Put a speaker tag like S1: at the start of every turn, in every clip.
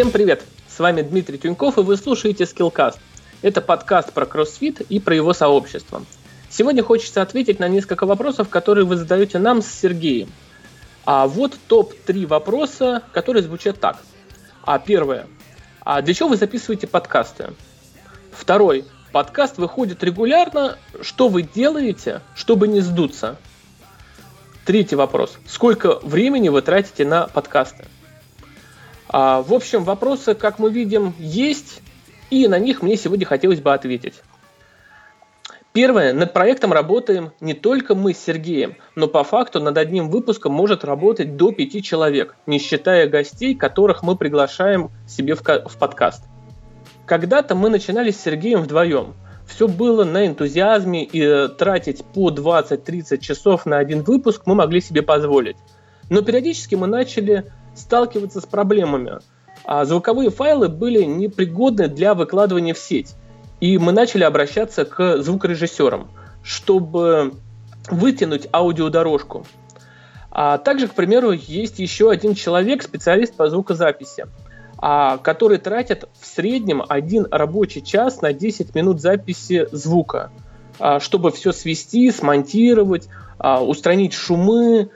S1: Всем привет! С вами Дмитрий Тюньков, и вы слушаете Skillcast. Это подкаст про кроссфит и про его сообщество. Сегодня хочется ответить на несколько вопросов, которые вы задаете нам с Сергеем. А вот топ-3 вопроса, которые звучат так. А первое. А для чего вы записываете подкасты? Второй. Подкаст выходит регулярно. Что вы делаете, чтобы не сдуться? Третий вопрос. Сколько времени вы тратите на подкасты? А, в общем, вопросы, как мы видим, есть, и на них мне сегодня хотелось бы ответить. Первое. Над проектом работаем не только мы с Сергеем, но по факту над одним выпуском может работать до пяти человек, не считая гостей, которых мы приглашаем себе в, в подкаст. Когда-то мы начинали с Сергеем вдвоем. Все было на энтузиазме, и э, тратить по 20-30 часов на один выпуск мы могли себе позволить. Но периодически мы начали сталкиваться с проблемами. А звуковые файлы были непригодны для выкладывания в сеть. И мы начали обращаться к звукорежиссерам, чтобы вытянуть аудиодорожку. А также, к примеру, есть еще один человек, специалист по звукозаписи, а, который тратит в среднем один рабочий час на 10 минут записи звука, а, чтобы все свести, смонтировать, а, устранить шумы,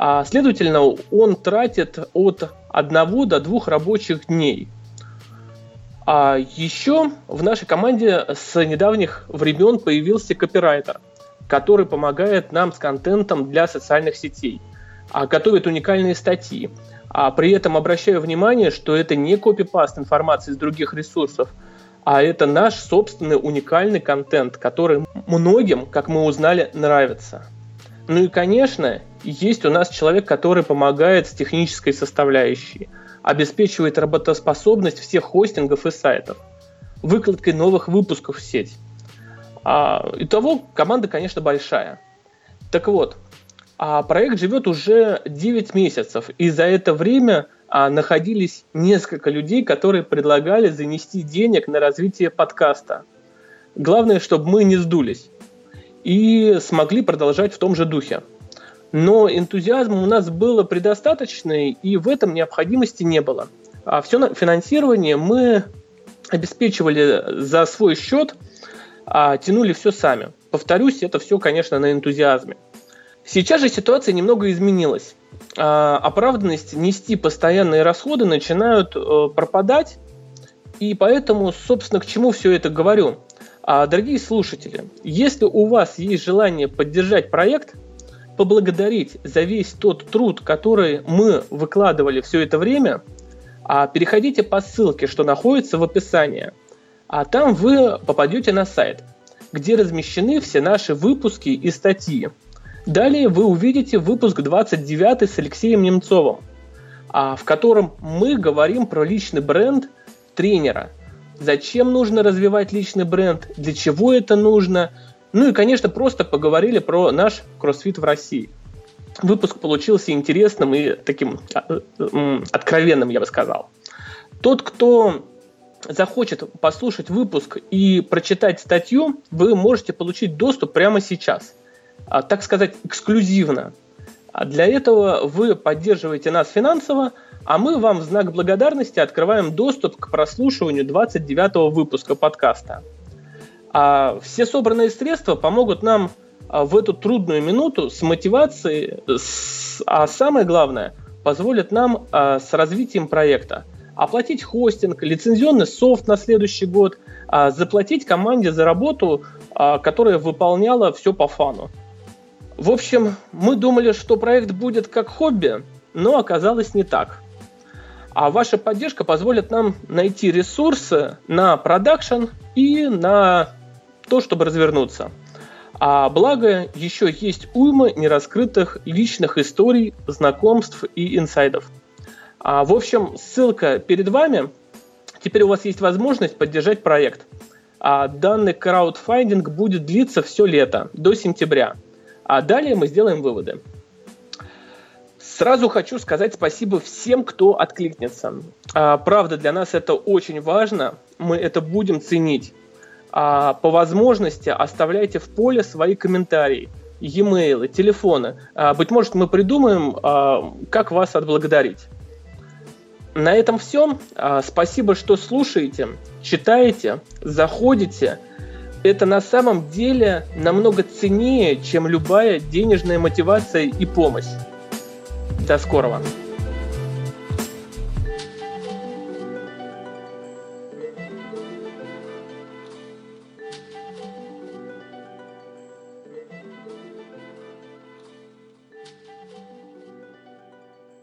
S1: а, следовательно, он тратит от одного до двух рабочих дней. А еще в нашей команде с недавних времен появился копирайтер, который помогает нам с контентом для социальных сетей, а готовит уникальные статьи. А при этом обращаю внимание, что это не копипаст информации из других ресурсов, а это наш собственный уникальный контент, который многим, как мы узнали, нравится. Ну и, конечно, есть у нас человек, который помогает с технической составляющей, обеспечивает работоспособность всех хостингов и сайтов, выкладкой новых выпусков в сеть. А, итого команда, конечно, большая. Так вот, а проект живет уже 9 месяцев, и за это время а, находились несколько людей, которые предлагали занести денег на развитие подкаста. Главное, чтобы мы не сдулись и смогли продолжать в том же духе. Но энтузиазма у нас было предостаточно, и в этом необходимости не было. А все финансирование мы обеспечивали за свой счет, а тянули все сами. Повторюсь, это все, конечно, на энтузиазме. Сейчас же ситуация немного изменилась. А, оправданность нести постоянные расходы начинают э, пропадать, и поэтому, собственно, к чему все это говорю? А, дорогие слушатели, если у вас есть желание поддержать проект, поблагодарить за весь тот труд, который мы выкладывали все это время, а переходите по ссылке, что находится в описании, а там вы попадете на сайт, где размещены все наши выпуски и статьи. Далее вы увидите выпуск 29 с Алексеем Немцовым, а, в котором мы говорим про личный бренд тренера – зачем нужно развивать личный бренд, для чего это нужно. Ну и, конечно, просто поговорили про наш кроссфит в России. Выпуск получился интересным и таким а, откровенным, я бы сказал. Тот, кто захочет послушать выпуск и прочитать статью, вы можете получить доступ прямо сейчас. А, так сказать, эксклюзивно. А для этого вы поддерживаете нас финансово, а мы вам в знак благодарности открываем доступ к прослушиванию 29 выпуска подкаста. А все собранные средства помогут нам а, в эту трудную минуту с мотивацией, с, а самое главное, позволят нам а, с развитием проекта оплатить хостинг, лицензионный софт на следующий год, а, заплатить команде за работу, а, которая выполняла все по фану. В общем, мы думали, что проект будет как хобби, но оказалось не так. А ваша поддержка позволит нам найти ресурсы на продакшн и на то, чтобы развернуться. А благо, еще есть уйма нераскрытых личных историй, знакомств и инсайдов. А, в общем, ссылка перед вами. Теперь у вас есть возможность поддержать проект. А данный краудфандинг будет длиться все лето, до сентября. А далее мы сделаем выводы. Сразу хочу сказать спасибо всем, кто откликнется. А, правда, для нас это очень важно. Мы это будем ценить. А, по возможности оставляйте в поле свои комментарии, e-mail, телефоны. А, быть может, мы придумаем, а, как вас отблагодарить. На этом все. А, спасибо, что слушаете, читаете, заходите. Это на самом деле намного ценнее, чем любая денежная мотивация и помощь. До скорого!